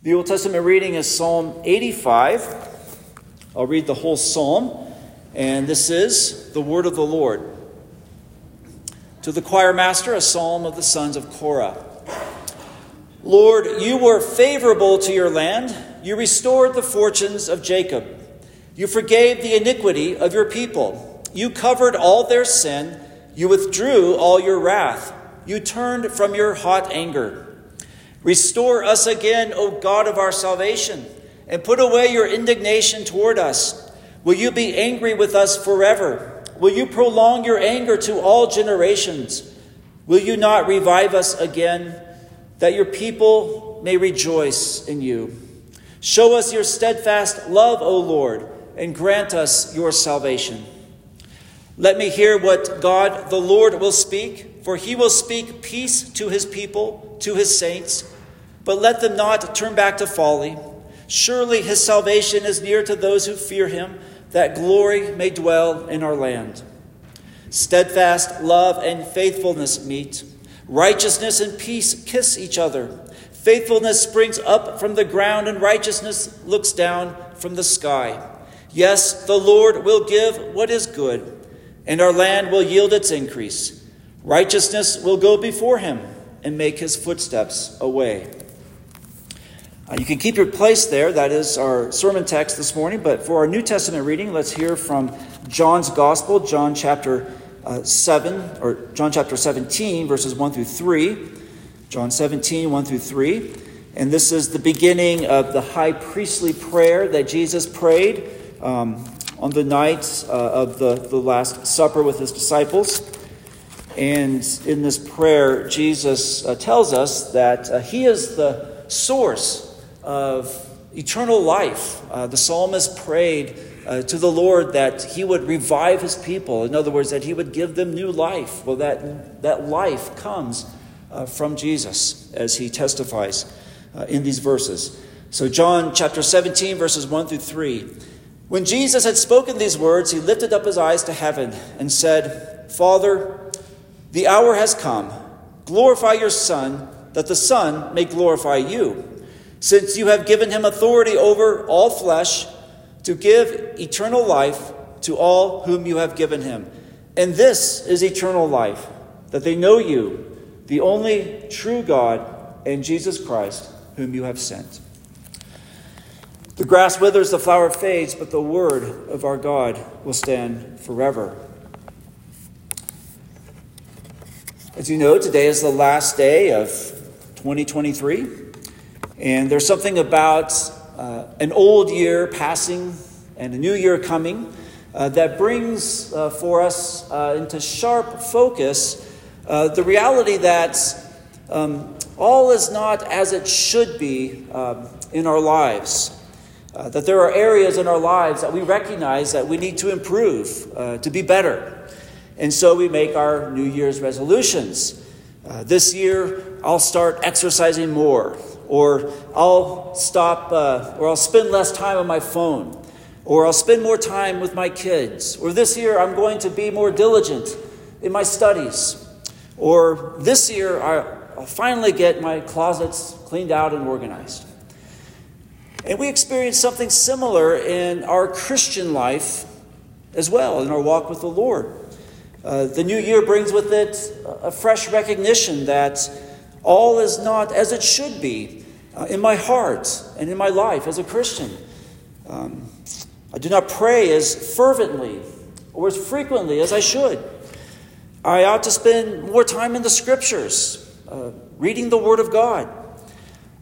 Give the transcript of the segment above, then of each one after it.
The Old Testament reading is Psalm 85. I'll read the whole psalm, and this is the word of the Lord. To the choir master, a psalm of the sons of Korah. Lord, you were favorable to your land. You restored the fortunes of Jacob. You forgave the iniquity of your people. You covered all their sin. You withdrew all your wrath. You turned from your hot anger. Restore us again, O God of our salvation, and put away your indignation toward us. Will you be angry with us forever? Will you prolong your anger to all generations? Will you not revive us again, that your people may rejoice in you? Show us your steadfast love, O Lord, and grant us your salvation. Let me hear what God the Lord will speak, for he will speak peace to his people, to his saints. But let them not turn back to folly. Surely his salvation is near to those who fear him, that glory may dwell in our land. Steadfast love and faithfulness meet. Righteousness and peace kiss each other. Faithfulness springs up from the ground, and righteousness looks down from the sky. Yes, the Lord will give what is good and our land will yield its increase. Righteousness will go before him and make his footsteps a way. Uh, you can keep your place there. That is our sermon text this morning. But for our New Testament reading, let's hear from John's Gospel, John chapter uh, 7, or John chapter 17, verses 1 through 3. John 17, 1 through 3. And this is the beginning of the high priestly prayer that Jesus prayed. Um, on the night uh, of the, the Last Supper with his disciples. And in this prayer, Jesus uh, tells us that uh, he is the source of eternal life. Uh, the psalmist prayed uh, to the Lord that he would revive his people. In other words, that he would give them new life. Well, that, that life comes uh, from Jesus, as he testifies in these verses. So, John chapter 17, verses 1 through 3. When Jesus had spoken these words, he lifted up his eyes to heaven and said, Father, the hour has come. Glorify your Son, that the Son may glorify you, since you have given him authority over all flesh to give eternal life to all whom you have given him. And this is eternal life, that they know you, the only true God, and Jesus Christ, whom you have sent. The grass withers, the flower fades, but the word of our God will stand forever. As you know, today is the last day of 2023, and there's something about uh, an old year passing and a new year coming uh, that brings uh, for us uh, into sharp focus uh, the reality that um, all is not as it should be um, in our lives. Uh, that there are areas in our lives that we recognize that we need to improve, to be better. And so we make our New Year's resolutions. Uh, this year, I'll start exercising more, or I'll stop, uh, or I'll spend less time on my phone, or I'll spend more time with my kids, or this year, I'm going to be more diligent in my studies, or this year, I'll finally get my closets cleaned out and organized. And we experience something similar in our Christian life as well, in our walk with the Lord. Uh, the new year brings with it a fresh recognition that all is not as it should be uh, in my heart and in my life as a Christian. Um, I do not pray as fervently or as frequently as I should. I ought to spend more time in the scriptures, uh, reading the Word of God.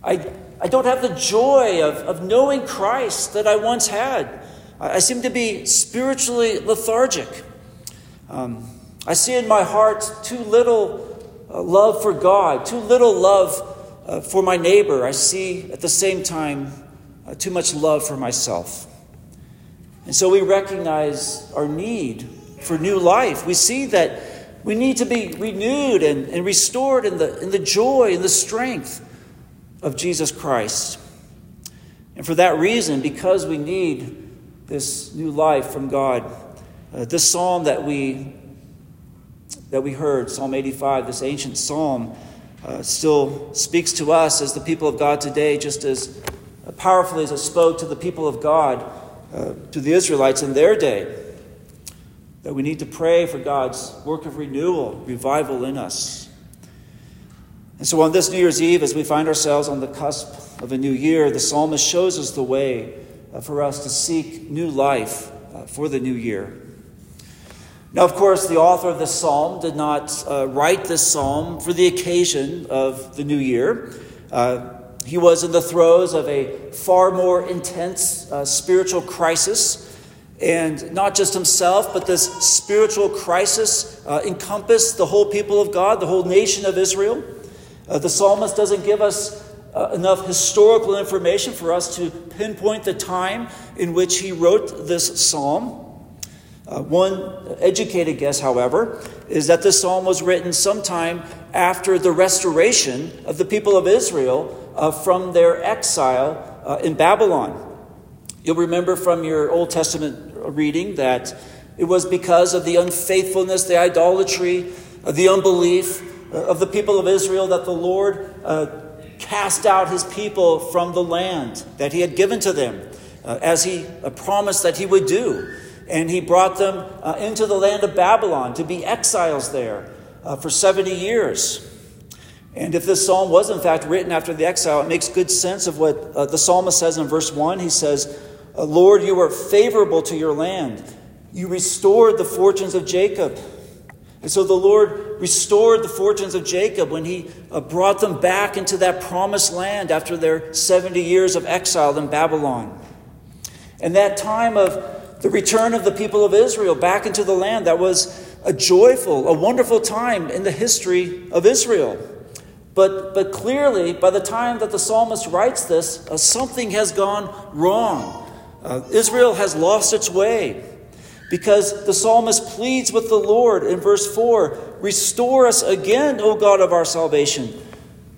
I I don't have the joy of, of knowing Christ that I once had. I, I seem to be spiritually lethargic. Um, I see in my heart too little uh, love for God, too little love uh, for my neighbor. I see at the same time uh, too much love for myself. And so we recognize our need for new life. We see that we need to be renewed and, and restored in the, in the joy and the strength of Jesus Christ. And for that reason, because we need this new life from God, uh, this psalm that we that we heard, Psalm 85, this ancient psalm, uh, still speaks to us as the people of God today, just as powerfully as it spoke to the people of God, uh, to the Israelites in their day. That we need to pray for God's work of renewal, revival in us. And so on this New Year's Eve, as we find ourselves on the cusp of a new year, the psalmist shows us the way uh, for us to seek new life uh, for the new year. Now, of course, the author of this psalm did not uh, write this psalm for the occasion of the new year. Uh, he was in the throes of a far more intense uh, spiritual crisis. And not just himself, but this spiritual crisis uh, encompassed the whole people of God, the whole nation of Israel. Uh, the psalmist doesn't give us uh, enough historical information for us to pinpoint the time in which he wrote this psalm. Uh, one educated guess, however, is that this psalm was written sometime after the restoration of the people of Israel uh, from their exile uh, in Babylon. You'll remember from your Old Testament reading that it was because of the unfaithfulness, the idolatry, uh, the unbelief uh, of the people of Israel that the Lord uh, cast out his people from the land that he had given to them, as he promised that he would do. And he brought them uh, into the land of Babylon to be exiles there uh, for 70 years. And if this psalm was in fact written after the exile, it makes good sense of what uh, the psalmist says in verse 1. He says, uh, Lord, you were favorable to your land. You restored the fortunes of Jacob. And so the Lord restored the fortunes of Jacob when he uh, brought them back into that promised land after their 70 years of exile in Babylon. And that time of the return of the people of Israel back into the land. That was a joyful, a wonderful time in the history of Israel. But, but clearly, by the time that the psalmist writes this, uh, something has gone wrong. Uh, Israel has lost its way because the psalmist pleads with the Lord in verse 4 Restore us again, O God of our salvation.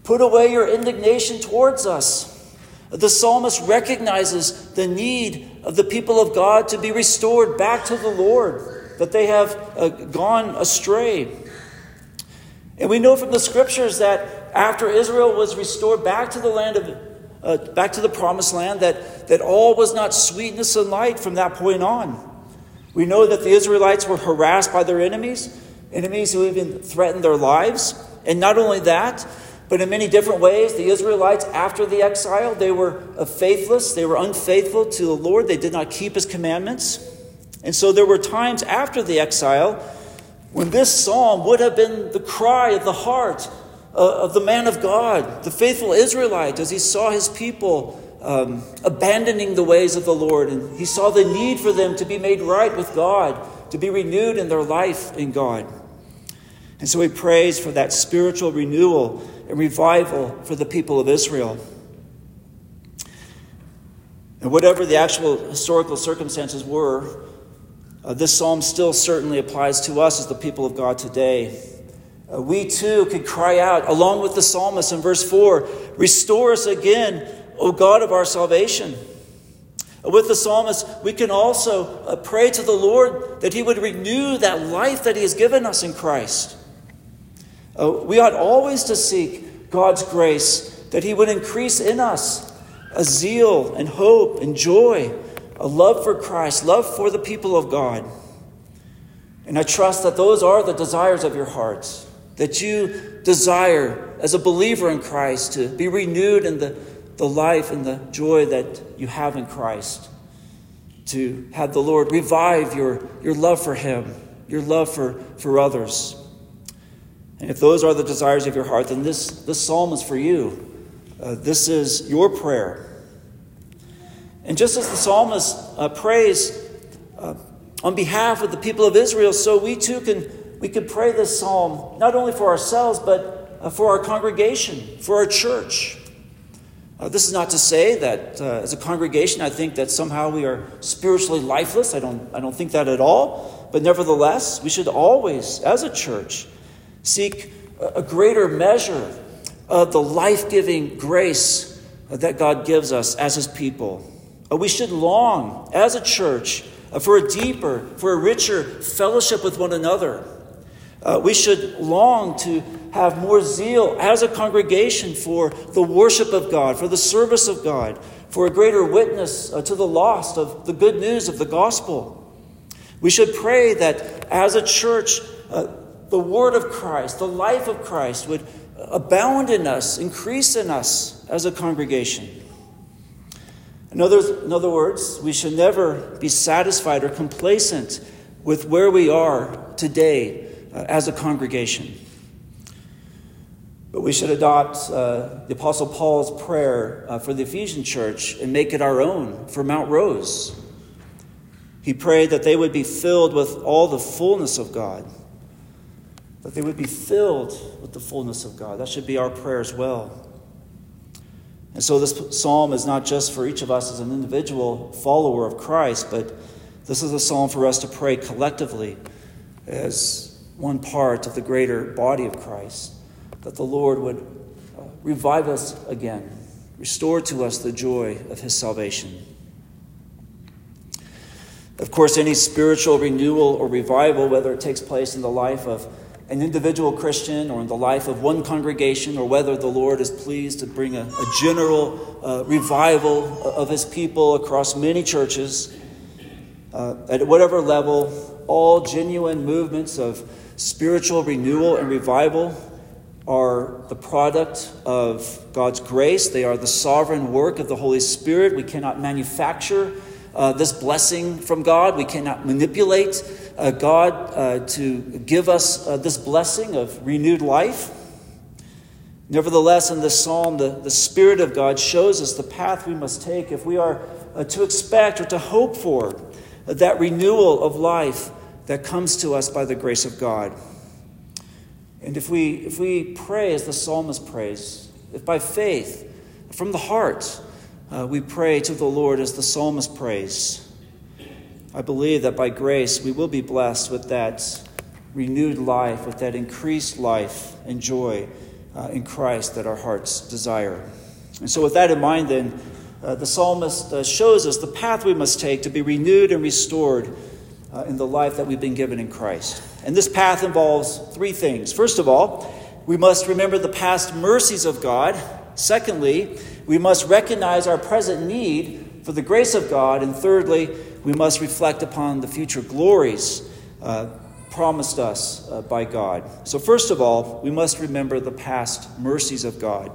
Put away your indignation towards us. The psalmist recognizes the need of the people of God to be restored back to the Lord, that they have uh, gone astray. And we know from the scriptures that after Israel was restored back to the land of uh, back to the promised land, that, that all was not sweetness and light from that point on. We know that the Israelites were harassed by their enemies, enemies who even threatened their lives. And not only that, but in many different ways, the Israelites, after the exile, they were faithless. They were unfaithful to the Lord. They did not keep his commandments. And so there were times after the exile when this psalm would have been the cry of the heart uh, of the man of God, the faithful Israelite, as he saw his people um, abandoning the ways of the Lord. And he saw the need for them to be made right with God, to be renewed in their life in God. And so he prays for that spiritual renewal and revival for the people of Israel. And whatever the actual historical circumstances were, uh, this psalm still certainly applies to us as the people of God today. Uh, we too could cry out, along with the psalmist in verse 4 Restore us again, O God of our salvation. Uh, with the psalmist, we can also uh, pray to the Lord that He would renew that life that He has given us in Christ. Uh, we ought always to seek God's grace, that He would increase in us a zeal and hope and joy, a love for Christ, love for the people of God. And I trust that those are the desires of your hearts, that you desire as a believer in Christ to be renewed in the, the life and the joy that you have in Christ, to have the Lord revive your, your love for Him, your love for, for others. And if those are the desires of your heart, then this, this psalm is for you. Uh, this is your prayer. And just as the psalmist uh, prays uh, on behalf of the people of Israel, so we too can, we can pray this psalm not only for ourselves, but uh, for our congregation, for our church. Uh, this is not to say that uh, as a congregation, I think that somehow we are spiritually lifeless. I don't, I don't think that at all. But nevertheless, we should always, as a church, seek a greater measure of the life giving grace that God gives us as His people. Uh, we should long, as a church, uh, for a deeper, for a richer fellowship with one another. Uh, we should long to have more zeal as a congregation for the worship of God, for the service of God, for a greater witness to the lost of the good news of the gospel. We should pray that as a church, uh, the word of Christ, the life of Christ would abound in us, increase in us as a congregation. In other, in other words, we should never be satisfied or complacent with where we are today uh, as a congregation. But we should adopt uh, the Apostle Paul's prayer uh, for the Ephesian church and make it our own for Mount Rose. He prayed that they would be filled with all the fullness of God, that they would be filled with the fullness of God. That should be our prayer as well. And so, this psalm is not just for each of us as an individual follower of Christ, but this is a psalm for us to pray collectively as one part of the greater body of Christ, that the Lord would uh, revive us again, restore to us the joy of his salvation. Of course, any spiritual renewal or revival, whether it takes place in the life of an individual Christian or in the life of one congregation, or whether the Lord is pleased to bring a, a general uh, revival of his people across many churches, uh, at whatever level, all genuine movements of spiritual renewal and revival are the product of God's grace. They are the sovereign work of the Holy Spirit. We cannot manufacture uh, this blessing from God. We cannot manipulate uh, God uh, to give us uh, this blessing of renewed life. Nevertheless, in this psalm, the, the Spirit of God shows us the path we must take if we are uh, to expect or to hope for that renewal of life that comes to us by the grace of God. And if we, if we pray as the psalmist prays, if by faith, from the heart, uh, we pray to the Lord as the psalmist prays. I believe that by grace we will be blessed with that renewed life, with that increased life and joy uh, in Christ that our hearts desire. And so, with that in mind, then, uh, the psalmist uh, shows us the path we must take to be renewed and restored uh, in the life that we've been given in Christ. And this path involves three things. First of all, we must remember the past mercies of God. Secondly, we must recognize our present need for the grace of God. And thirdly, we must reflect upon the future glories uh, promised us uh, by God. So, first of all, we must remember the past mercies of God.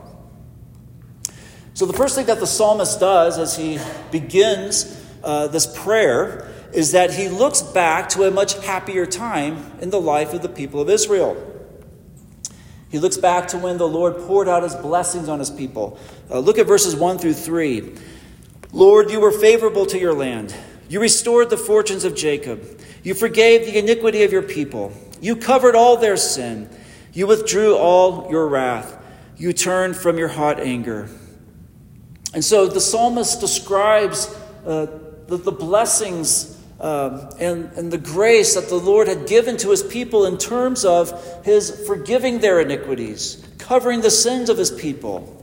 So, the first thing that the psalmist does as he begins uh, this prayer is that he looks back to a much happier time in the life of the people of Israel. He looks back to when the Lord poured out his blessings on his people. Uh, look at verses 1 through 3. Lord, you were favorable to your land. You restored the fortunes of Jacob. You forgave the iniquity of your people. You covered all their sin. You withdrew all your wrath. You turned from your hot anger. And so the psalmist describes uh, the, the blessings um, and, and the grace that the Lord had given to his people in terms of his forgiving their iniquities, covering the sins of his people.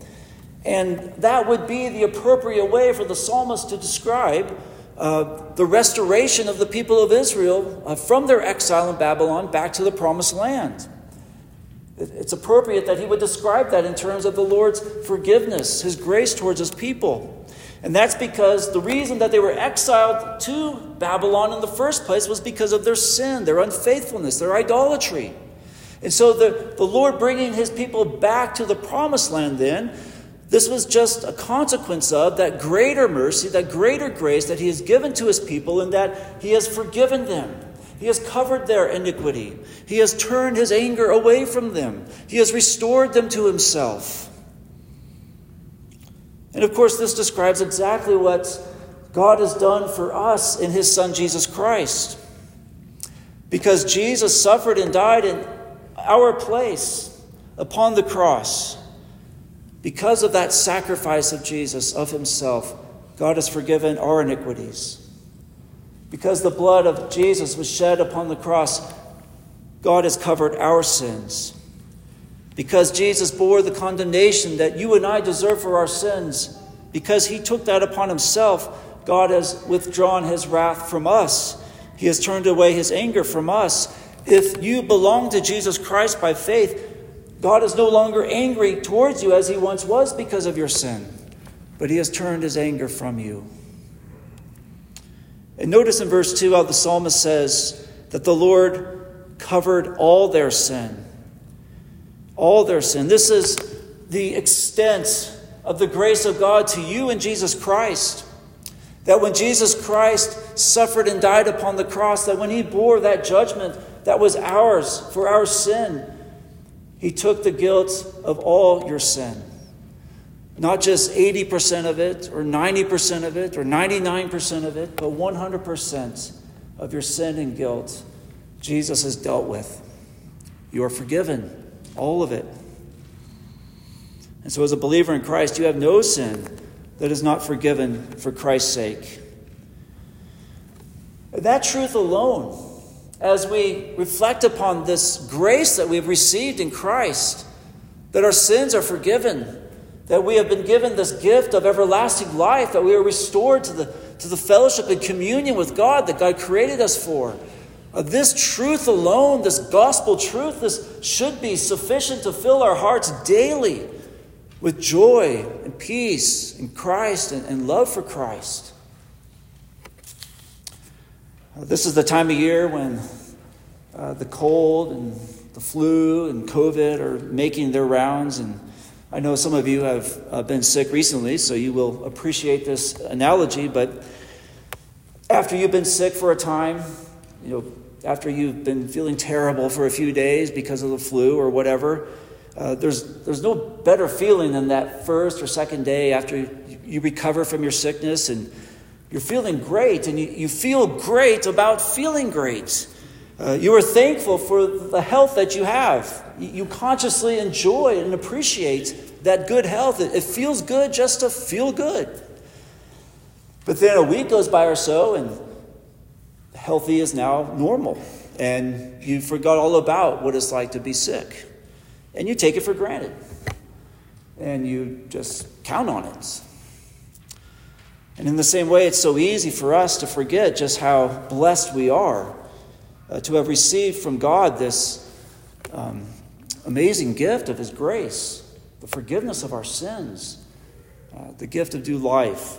And that would be the appropriate way for the psalmist to describe uh, the restoration of the people of Israel uh, from their exile in Babylon back to the promised land. It's appropriate that he would describe that in terms of the Lord's forgiveness, his grace towards his people. And that's because the reason that they were exiled to Babylon in the first place was because of their sin, their unfaithfulness, their idolatry. And so the, the Lord bringing his people back to the promised land then, this was just a consequence of that greater mercy, that greater grace that he has given to his people, and that he has forgiven them. He has covered their iniquity. He has turned his anger away from them. He has restored them to himself. And of course, this describes exactly what God has done for us in his Son, Jesus Christ. Because Jesus suffered and died in our place upon the cross. Because of that sacrifice of Jesus, of himself, God has forgiven our iniquities. Because the blood of Jesus was shed upon the cross, God has covered our sins. Because Jesus bore the condemnation that you and I deserve for our sins, because he took that upon himself, God has withdrawn his wrath from us. He has turned away his anger from us. If you belong to Jesus Christ by faith, God is no longer angry towards you as he once was because of your sin, but he has turned his anger from you. And notice in verse 2 how the psalmist says that the Lord covered all their sin. All their sin. This is the extent of the grace of God to you in Jesus Christ. That when Jesus Christ suffered and died upon the cross, that when he bore that judgment that was ours for our sin, he took the guilt of all your sin. Not just 80% of it, or 90% of it, or 99% of it, but 100% of your sin and guilt Jesus has dealt with. You are forgiven, all of it. And so, as a believer in Christ, you have no sin that is not forgiven for Christ's sake. That truth alone, as we reflect upon this grace that we have received in Christ, that our sins are forgiven, that we have been given this gift of everlasting life, that we are restored to the, to the fellowship and communion with God that God created us for. Uh, this truth alone, this gospel truth, this should be sufficient to fill our hearts daily with joy and peace in Christ and, and love for Christ. This is the time of year when uh, the cold and the flu and COVID are making their rounds. And I know some of you have uh, been sick recently, so you will appreciate this analogy. But after you've been sick for a time, you know, after you've been feeling terrible for a few days because of the flu or whatever, uh, there's, there's no better feeling than that first or second day after you, you recover from your sickness and you're feeling great and you, you feel great about feeling great. Uh, you are thankful for the health that you have. You, you consciously enjoy and appreciate that good health. It, it feels good just to feel good. But then a week goes by or so, and healthy is now normal. And you forgot all about what it's like to be sick and you take it for granted. And you just count on it. And in the same way, it's so easy for us to forget just how blessed we are uh, to have received from God this um, amazing gift of His grace, the forgiveness of our sins, uh, the gift of new life.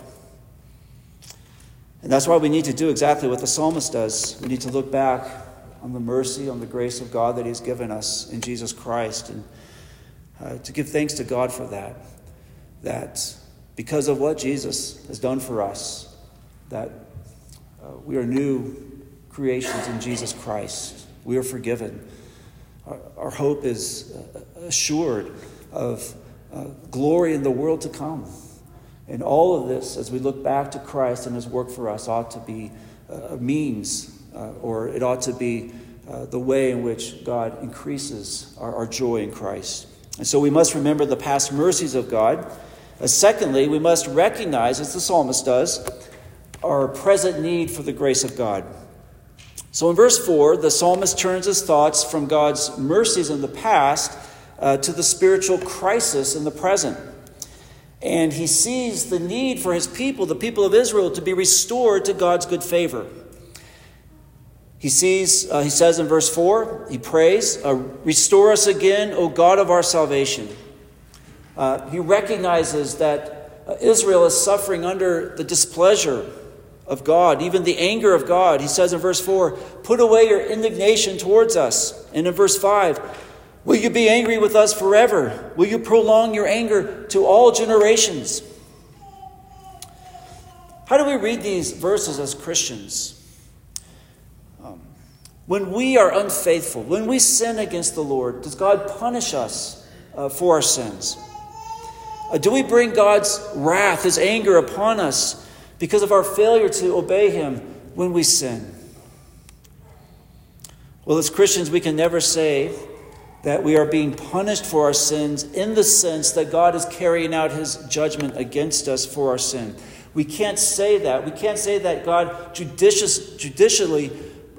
And that's why we need to do exactly what the psalmist does. We need to look back on the mercy, on the grace of God that He's given us in Jesus Christ, and uh, to give thanks to God for that. That because of what Jesus has done for us, that uh, we are new creations in Jesus Christ. We are forgiven. Our, our hope is uh, assured of uh, glory in the world to come. And all of this, as we look back to Christ and His work for us, ought to be a means uh, or it ought to be uh, the way in which God increases our, our, joy in Christ. And so we must remember the past mercies of God. Uh, secondly, we must recognize, as the psalmist does, our present need for the grace of God. So in verse 4, the psalmist turns his thoughts from God's mercies in the past uh, to the spiritual crisis in the present. And he sees the need for his people, the people of Israel, to be restored to God's good favor. He sees, uh, he says in verse 4, he prays, uh, Restore us again, O God of our salvation. Uh, he recognizes that uh, Israel is suffering under the displeasure of God, even the anger of God. He says in verse 4, Put away your indignation towards us. And in verse 5, Will you be angry with us forever? Will you prolong your anger to all generations? How do we read these verses as Christians? When we are unfaithful, when we sin against the Lord, does God punish us uh, for our sins? Uh, do we bring God's wrath, His anger upon us because of our failure to obey Him when we sin? Well, as Christians, we can never say that we are being punished for our sins in the sense that God is carrying out His judgment against us for our sin. We can't say that. We can't say that God judicious, judicially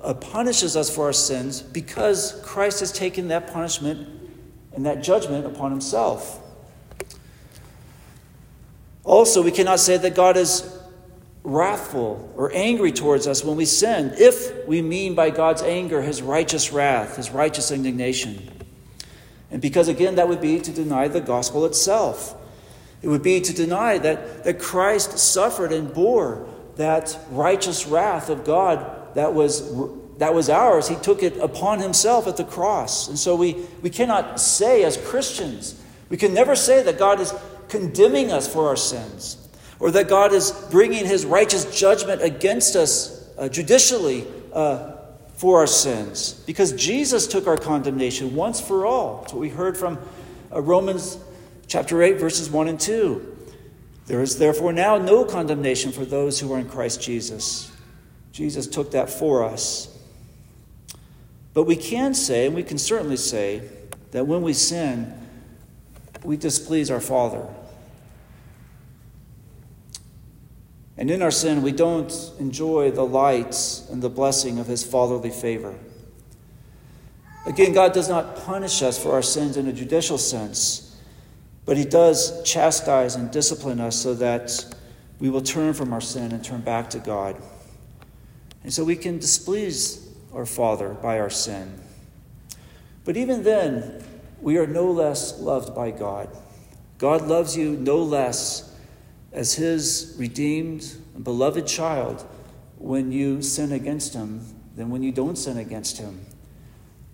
uh, punishes us for our sins because Christ has taken that punishment and that judgment upon himself. Also, we cannot say that God is wrathful or angry towards us when we sin, if we mean by God's anger his righteous wrath, his righteous indignation. And because, again, that would be to deny the gospel itself. It would be to deny that, that Christ suffered and bore that righteous wrath of God that was, that was ours. He took it upon himself at the cross. And so we, we cannot say as Christians, we can never say that God is condemning us for our sins or that God is bringing his righteous judgment against us uh, judicially uh, for our sins because Jesus took our condemnation once for all. That's what we heard from uh, Romans chapter 8, verses 1 and 2. There is therefore now no condemnation for those who are in Christ Jesus. Jesus took that for us. But we can say, and we can certainly say, that when we sin, we displease our Father. And in our sin, we don't enjoy the light and the blessing of His fatherly favor. Again, God does not punish us for our sins in a judicial sense, but He does chastise and discipline us so that we will turn from our sin and turn back to God. And so we can displease our Father by our sin. But even then, we are no less loved by God. God loves you no less as his redeemed and beloved child when you sin against him than when you don't sin against him.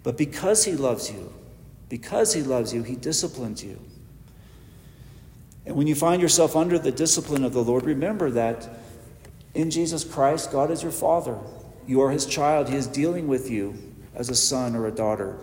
But because he loves you, because he loves you, he disciplines you. And when you find yourself under the discipline of the Lord, remember that in Jesus Christ, God is your Father. You are his child. He is dealing with you as a son or a daughter.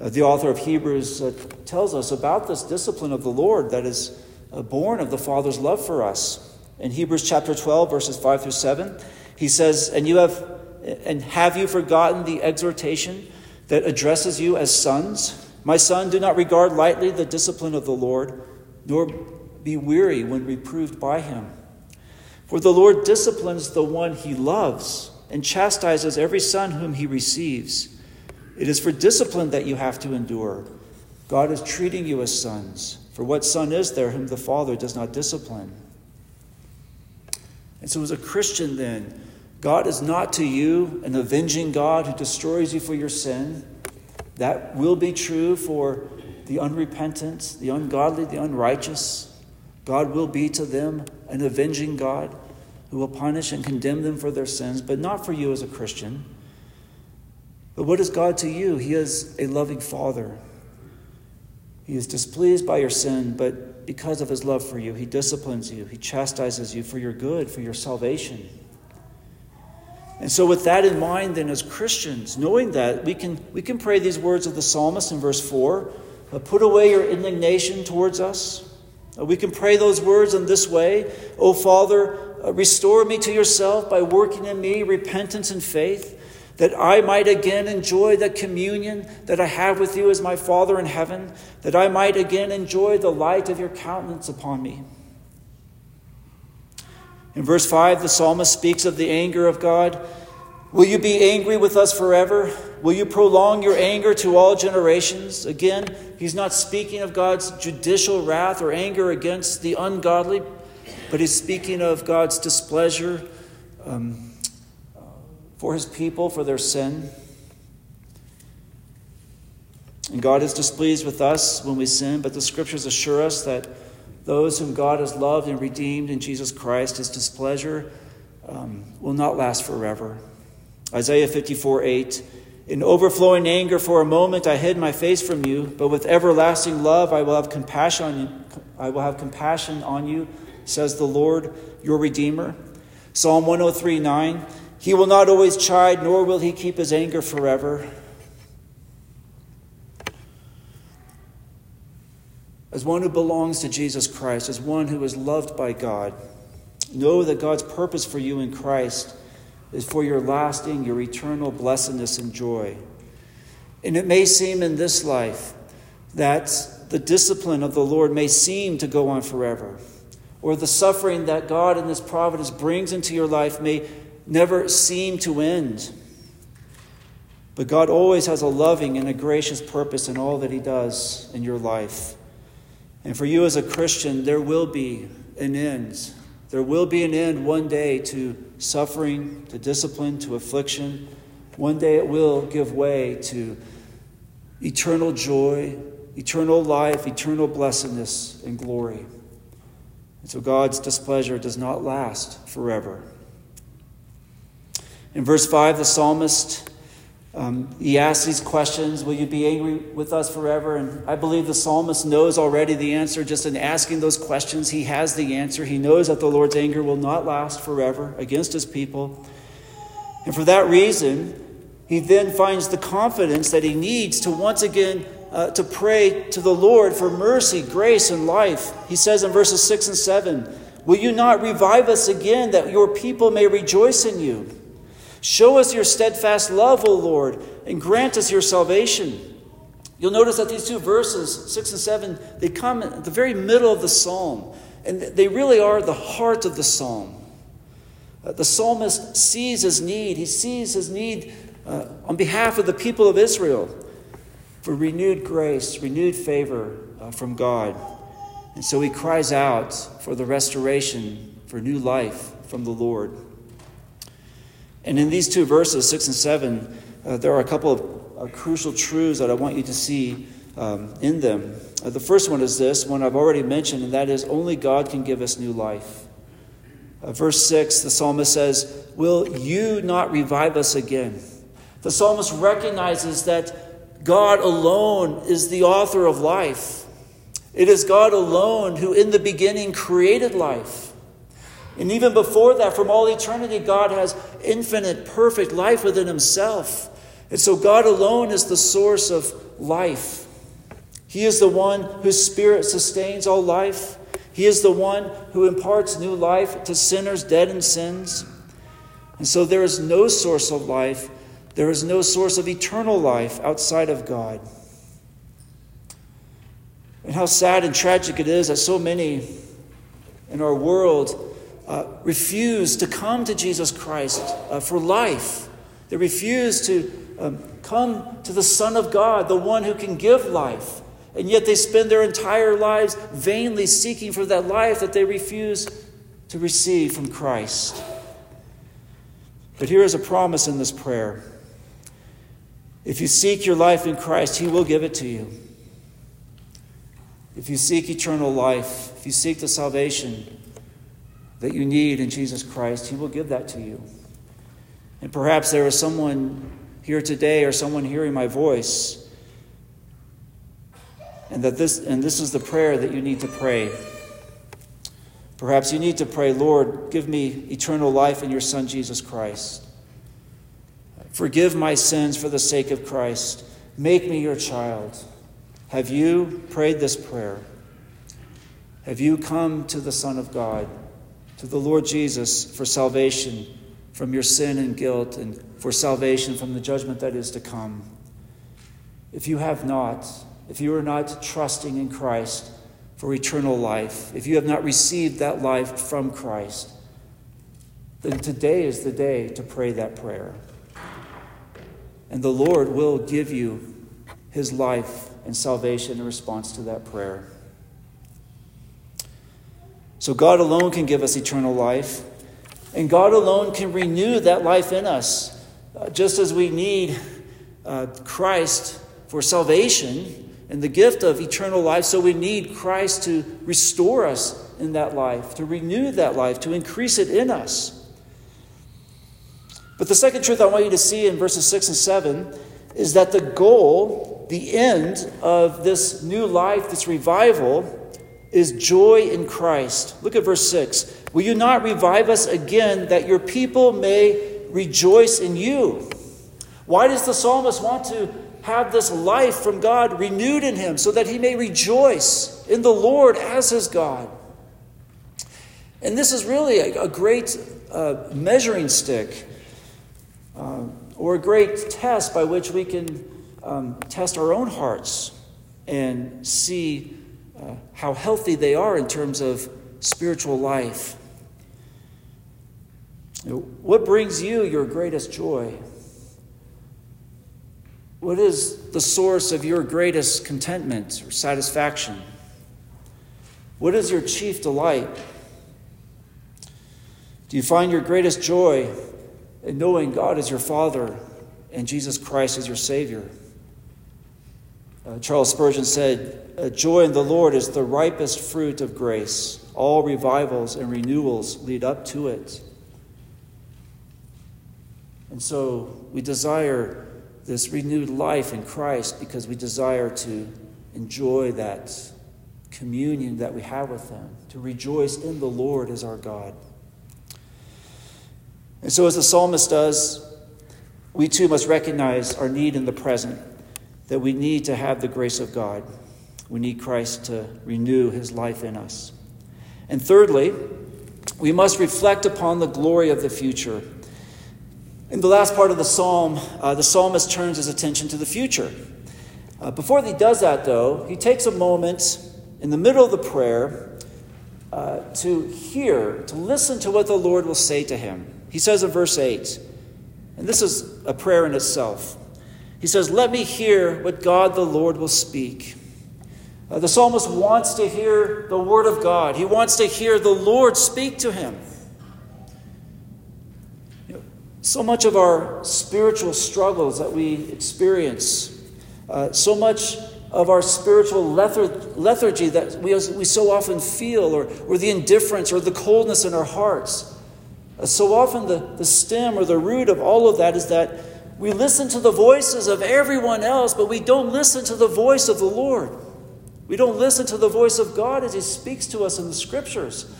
Uh, the author of Hebrews uh, tells us about this discipline of the Lord that is Uh, born of the Father's love for us. In Hebrews chapter 12, verses 5 through 7, he says, And you have and have you forgotten the exhortation that addresses you as sons? My son, do not regard lightly the discipline of the Lord, nor be weary when reproved by him. For the Lord disciplines the one he loves and chastises every son whom he receives. It is for discipline that you have to endure. God is treating you as sons. For what son is there whom the Father does not discipline? And so, as a Christian, then, God is not to you an avenging God who destroys you for your sin. That will be true for the unrepentant, the ungodly, the unrighteous. God will be to them an avenging God who will punish and condemn them for their sins, but not for you as a Christian. But what is God to you? He is a loving Father he is displeased by your sin, but because of his love for you, he disciplines you, he chastises you for your good, for your salvation. And so, with that in mind, then, as Christians, knowing that, we can, we can pray these words of the psalmist in verse 4 uh, Put away your indignation towards us. Uh, we can pray those words in this way O Father, uh, restore me to yourself by working in me repentance and faith that I might again enjoy the communion that I have with you as my Father in heaven, that I might again enjoy the light of your countenance upon me. In verse 5, the psalmist speaks of the anger of God. Will you be angry with us forever? Will you prolong your anger to all generations? Again, he's not speaking of God's judicial wrath or anger against the ungodly, but he's speaking of God's displeasure. Um, for his people for their sin. And God is displeased with us when we sin, but the scriptures assure us that those whom God has loved and redeemed in Jesus Christ, his displeasure um, will not last forever. Isaiah 54 8. In overflowing anger for a moment I hid my face from you, but with everlasting love I will have compassion on you. I will have compassion on you, says the Lord, your Redeemer. Psalm 103 9. He will not always chide, nor will he keep his anger forever. As one who belongs to Jesus Christ, as one who is loved by God, know that God's purpose for you in Christ is for your lasting, your eternal blessedness and joy. And it may seem in this life that the discipline of the Lord may seem to go on forever, or the suffering that God in His providence brings into your life may never seem to end. But God always has a loving and a gracious purpose in all that He does in your life. And for you as a Christian, there will be an end. There will be an end one day to suffering, to discipline, to affliction. One day it will give way to eternal joy, eternal life, eternal blessedness, and glory. And so God's displeasure does not last forever. In verse 5, the psalmist um, he asks these questions Will you be angry with us forever? And I believe the psalmist knows already the answer. Just in asking those questions, he has the answer. He knows that the Lord's anger will not last forever against his people. And for that reason, he then finds the confidence that he needs to once again uh, to pray to the Lord for mercy, grace, and life. He says in verses 6 and 7 Will you not revive us again that your people may rejoice in you? Show us your steadfast love, O Lord, and grant us your salvation. You'll notice that these two verses, 6 and 7, they come at the very middle of the psalm, and they really are the heart of the psalm. Uh, the psalmist sees his need. He sees his need uh, on behalf of the people of Israel for renewed grace, renewed favor uh, from God. And so he cries out for the restoration, for new life from the Lord. And in these two verses, 6 and 7, uh, there are a couple of uh, crucial truths that I want you to see um, in them. Uh, the first one is this one I've already mentioned, and that is only God can give us new life. Uh, verse 6, the psalmist says, Will you not revive us again? The psalmist recognizes that God alone is the author of life. It is God alone who, in the beginning, created life. And even before that, from all eternity, God has infinite, perfect life within Himself. And so, God alone is the source of life. He is the one whose spirit sustains all life. He is the one who imparts new life to sinners dead in sins. And so, there is no source of life, there is no source of eternal life outside of God. And how sad and tragic it is that so many in our world uh, refuse to come to Jesus Christ uh, for life. They refuse to um, come to the Son of God, the one who can give life. And yet they spend their entire lives vainly seeking for that life that they refuse to receive from Christ. But here is a promise in this prayer. If you seek your life in Christ, He will give it to you. If you seek eternal life, if you seek the salvation that you need in Jesus Christ, He will give that to you. And perhaps there is someone here today or someone hearing my voice, and that this and this is the prayer that you need to pray. Perhaps you need to pray, Lord, give me eternal life in your Son Jesus Christ. Forgive my sins for the sake of Christ. Make me your child. Have you prayed this prayer? Have you come to the Son of God? To the Lord Jesus for salvation from your sin and guilt and for salvation from the judgment that is to come. If you have not, if you are not trusting in Christ for eternal life, if you have not received that life from Christ, then today is the day to pray that prayer. And the Lord will give you his life and salvation in response to that prayer. So God alone can give us eternal life, and God alone can renew that life in us. Uh, just as we need uh, Christ for salvation and the gift of eternal life, so we need Christ to restore us in that life, to renew that life, to increase it in us. But the second truth I want you to see in verses 6 and 7 is that the goal, the end of this new life, this revival, is joy in Christ. Look at verse 6. Will you not revive us again that your people may rejoice in you? Why does the psalmist want to have this life from God renewed in him so that he may rejoice in the Lord as his God? And this is really a, a great uh, measuring stick uh, or a great test by which we can um, test our own hearts and see uh, how healthy they are in terms of spiritual life. What brings you your greatest joy? What is the source of your greatest contentment or satisfaction? What is your chief delight? Do you find your greatest joy in knowing God as your Father and Jesus Christ as your Savior? Uh, Charles Spurgeon said, Joy in the Lord is the ripest fruit of grace. All revivals and renewals lead up to it. And so we desire this renewed life in Christ because we desire to enjoy that communion that we have with Him, to rejoice in the Lord as our God. And so, as the psalmist does, we too must recognize our need in the present, that we need to have the grace of God. We need Christ to renew his life in us. And thirdly, we must reflect upon the glory of the future. In the last part of the psalm, uh, the psalmist turns his attention to the future. Uh, before he does that, though, he takes a moment in the middle of the prayer uh, to hear, to listen to what the Lord will say to him. He says in verse 8, and this is a prayer in itself. He says, Let me hear what God the Lord will speak. Uh, the psalmist wants to hear the word of God, he wants to hear the Lord speak to him. You know, so much of our spiritual struggles that we experience, uh, so much of our spiritual lethargy that we, we so often feel, or, or the indifference or the coldness in our hearts. Uh, so often, the, the stem or the root of all of that is that we listen to the voices of everyone else, but we don't listen to the voice of the Lord. We don't listen to the voice of God as He speaks to us in the scriptures,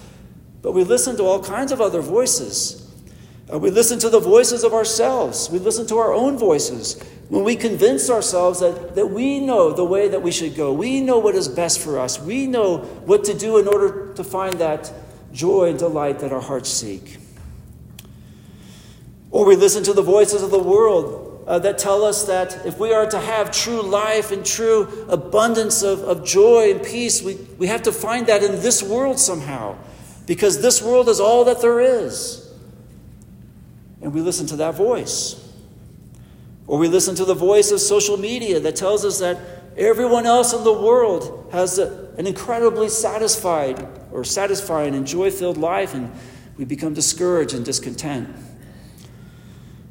but we listen to all kinds of other voices. Uh, we listen to the voices of ourselves. We listen to our own voices when we convince ourselves that, that we know the way that we should go. We know what is best for us. We know what to do in order to find that joy and delight that our hearts seek. Or we listen to the voices of the world uh, that tell us that if we are to have true life and true abundance of, of joy and peace, we, we have to find that in this world somehow, because this world is all that there is. And we listen to that voice. Or we listen to the voice of social media that tells us that everyone else in the world has a, an incredibly satisfied or satisfying and joy filled life, and we become discouraged and discontent.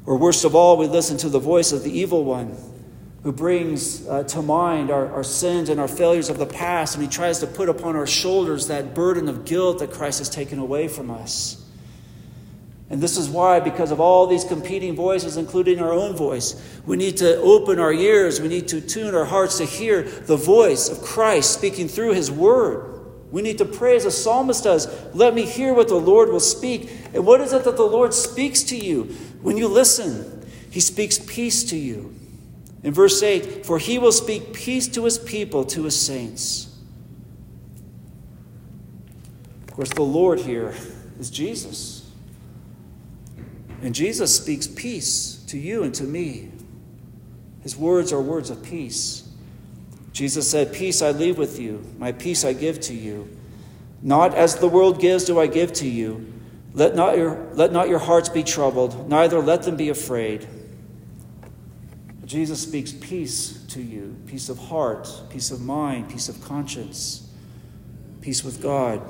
Or worst of all, we listen to the voice of the evil one who brings uh, to mind our, our sins and our failures of the past, and he tries to put upon our shoulders that burden of guilt that Christ has taken away from us. And this is why, because of all these competing voices, including our own voice, we need to open our ears, we need to tune our hearts to hear the voice of Christ speaking through his word. We need to pray as a psalmist does let me hear what the Lord will speak. And what is it that the Lord speaks to you? When you listen, he speaks peace to you. In verse 8, for he will speak peace to his people, to his saints. Of course, the Lord here is Jesus. And Jesus speaks peace to you and to me. His words are words of peace. Jesus said, Peace I leave with you, my peace I give to you. Not as the world gives do I give to you. Let not your, let not your hearts be troubled, neither let them be afraid. Jesus speaks peace to you peace of heart, peace of mind, peace of conscience, peace with God.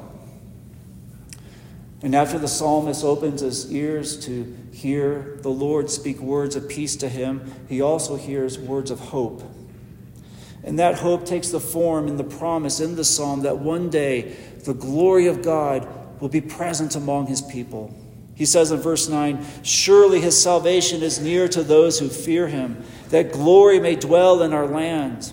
And after the psalmist opens his ears to hear the Lord speak words of peace to him, he also hears words of hope. And that hope takes the form in the promise in the psalm that one day the glory of God will be present among his people. He says in verse 9, Surely his salvation is near to those who fear him, that glory may dwell in our land.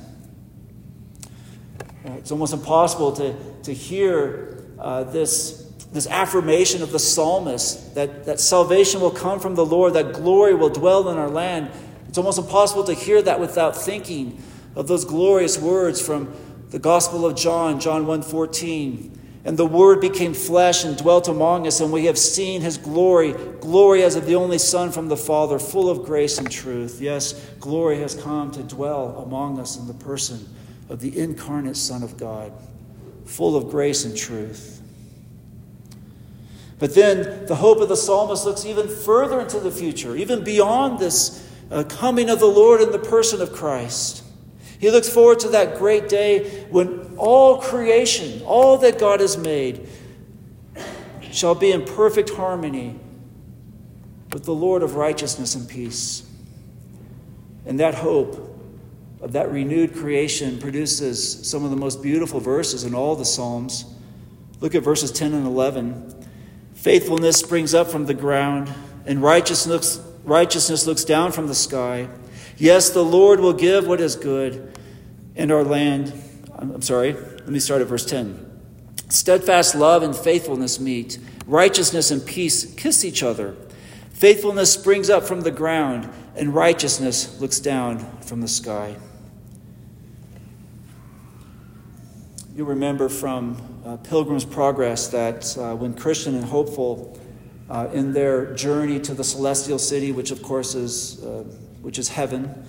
Uh, it's almost impossible to, to hear uh, this, this affirmation of the psalmist that, that salvation will come from the Lord, that glory will dwell in our land. It's almost impossible to hear that without thinking of those glorious words from the Gospel of John, John 1:14. And the Word became flesh and dwelt among us, and we have seen His glory, glory as of the only Son from the Father, full of grace and truth. Yes, glory has come to dwell among us in the person of the incarnate Son of God, full of grace and truth. But then the hope of the psalmist looks even further into the future, even beyond this uh, coming of the Lord in the person of Christ. He looks forward to that great day when all creation, all that God has made, shall be in perfect harmony with the Lord of righteousness and peace. And that hope of that renewed creation produces some of the most beautiful verses in all the Psalms. Look at verses 10 and 11. Faithfulness springs up from the ground, and righteousness, righteousness looks down from the sky. Yes, the Lord will give what is good, and our land. I'm sorry, let me start at verse 10. Steadfast love and faithfulness meet, righteousness and peace kiss each other. Faithfulness springs up from the ground, and righteousness looks down from the sky. You remember from uh, Pilgrim's Progress that uh, when Christian and hopeful uh, in their journey to the celestial city, which of course is, uh, which is heaven,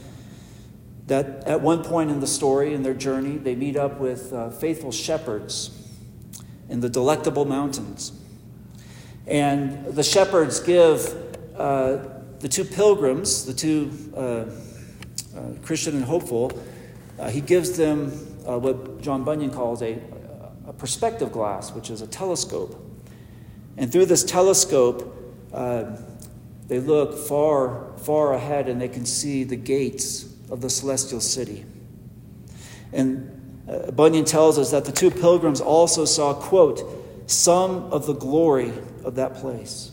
that at one point in the story, in their journey, they meet up with uh, faithful shepherds in the delectable mountains. And the shepherds give uh, the two pilgrims, the two uh, uh, Christian and hopeful, uh, he gives them uh, what John Bunyan calls a, a, perspective glass, which is a telescope. And through this telescope, they look far, far ahead and they can see the gates of the celestial city. And uh, Bunyan tells us that the two pilgrims also saw, quote, some of the glory of that place.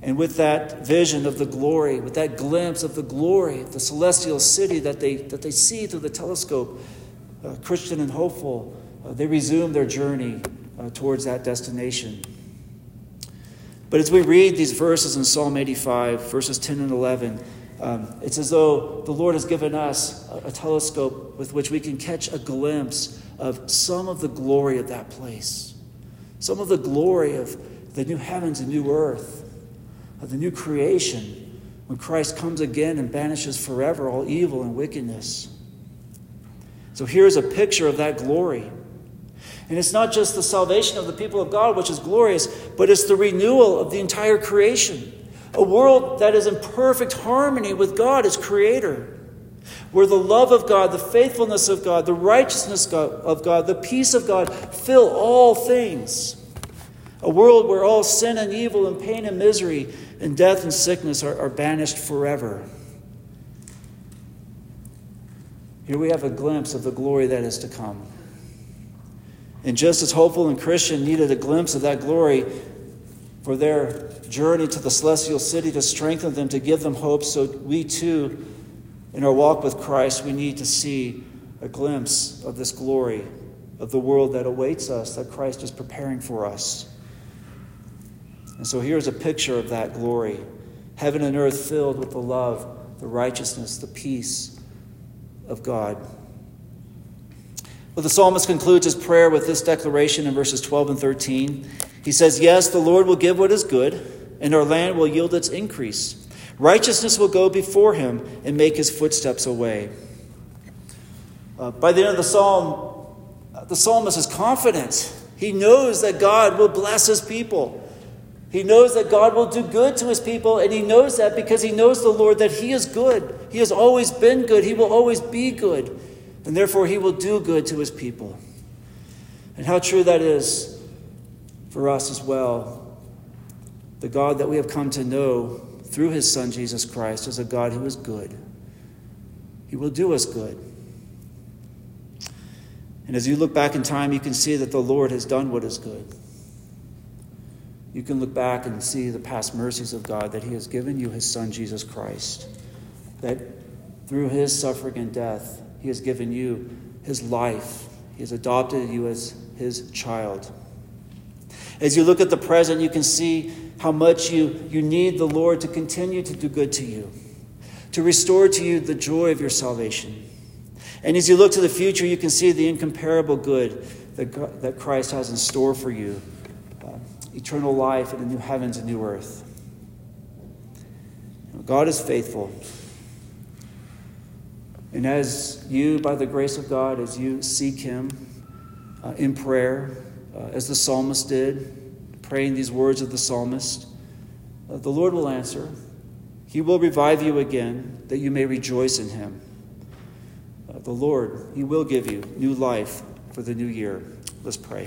And with that vision of the glory, with that glimpse of the glory of the celestial city that they, that they see through the telescope, uh, Christian and hopeful, uh, they resume their journey uh, towards that destination. But as we read these verses in Psalm 85, verses 10 and 11, um, it's as though the Lord has given us a, a telescope with which we can catch a glimpse of some of the glory of that place, some of the glory of the new heavens and new earth, of the new creation, when Christ comes again and banishes forever all evil and wickedness. So here's a picture of that glory. And it's not just the salvation of the people of God, which is glorious, but it's the renewal of the entire creation. A world that is in perfect harmony with God as creator, where the love of God, the faithfulness of God, the righteousness of God, the peace of God fill all things. A world where all sin and evil and pain and misery and death and sickness are, are banished forever. Here we have a glimpse of the glory that is to come. And just as hopeful and Christian needed a glimpse of that glory for their journey to the celestial city to strengthen them, to give them hope. So we too, in our walk with Christ, we need to see a glimpse of this glory of the world that awaits us, that Christ is preparing for us. And so here's a picture of that glory heaven and earth filled with the love, the righteousness, the peace of God. Well, the psalmist concludes his prayer with this declaration in verses 12 and 13. He says, Yes, the Lord will give what is good, and our land will yield its increase. Righteousness will go before him and make his footsteps a way. Uh, by the end of the psalm, uh, the psalmist is confident. He knows that God will bless his people. He knows that God will do good to his people, and he knows that because he knows the Lord that he is good. He has always been good. He will always be good. And therefore, he will do good to his people. And how true that is for us as well. The God that we have come to know through his Son, Jesus Christ, is a God who is good. He will do us good. And as you look back in time, you can see that the Lord has done what is good. You can look back and see the past mercies of God that He has given you His Son, Jesus Christ. That through His suffering and death, He has given you His life. He has adopted you as His child. As you look at the present, you can see how much you, you need the Lord to continue to do good to you, to restore to you the joy of your salvation. And as you look to the future, you can see the incomparable good that, that Christ has in store for you uh, eternal life in the new heavens and new earth. God is faithful. And as you, by the grace of God, as you seek Him uh, in prayer, uh, as the psalmist did, praying these words of the psalmist, uh, the Lord will answer. He will revive you again, that you may rejoice in him. Uh, the Lord, He will give you new life for the new year. Let's pray.